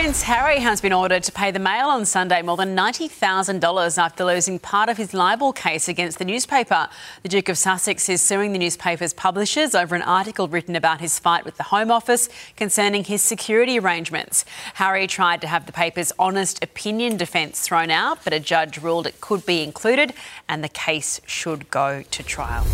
Prince Harry has been ordered to pay the Mail on Sunday more than $90,000 after losing part of his libel case against the newspaper. The Duke of Sussex is suing the newspaper's publishers over an article written about his fight with the Home Office concerning his security arrangements. Harry tried to have the paper's honest opinion defence thrown out, but a judge ruled it could be included and the case should go to trial.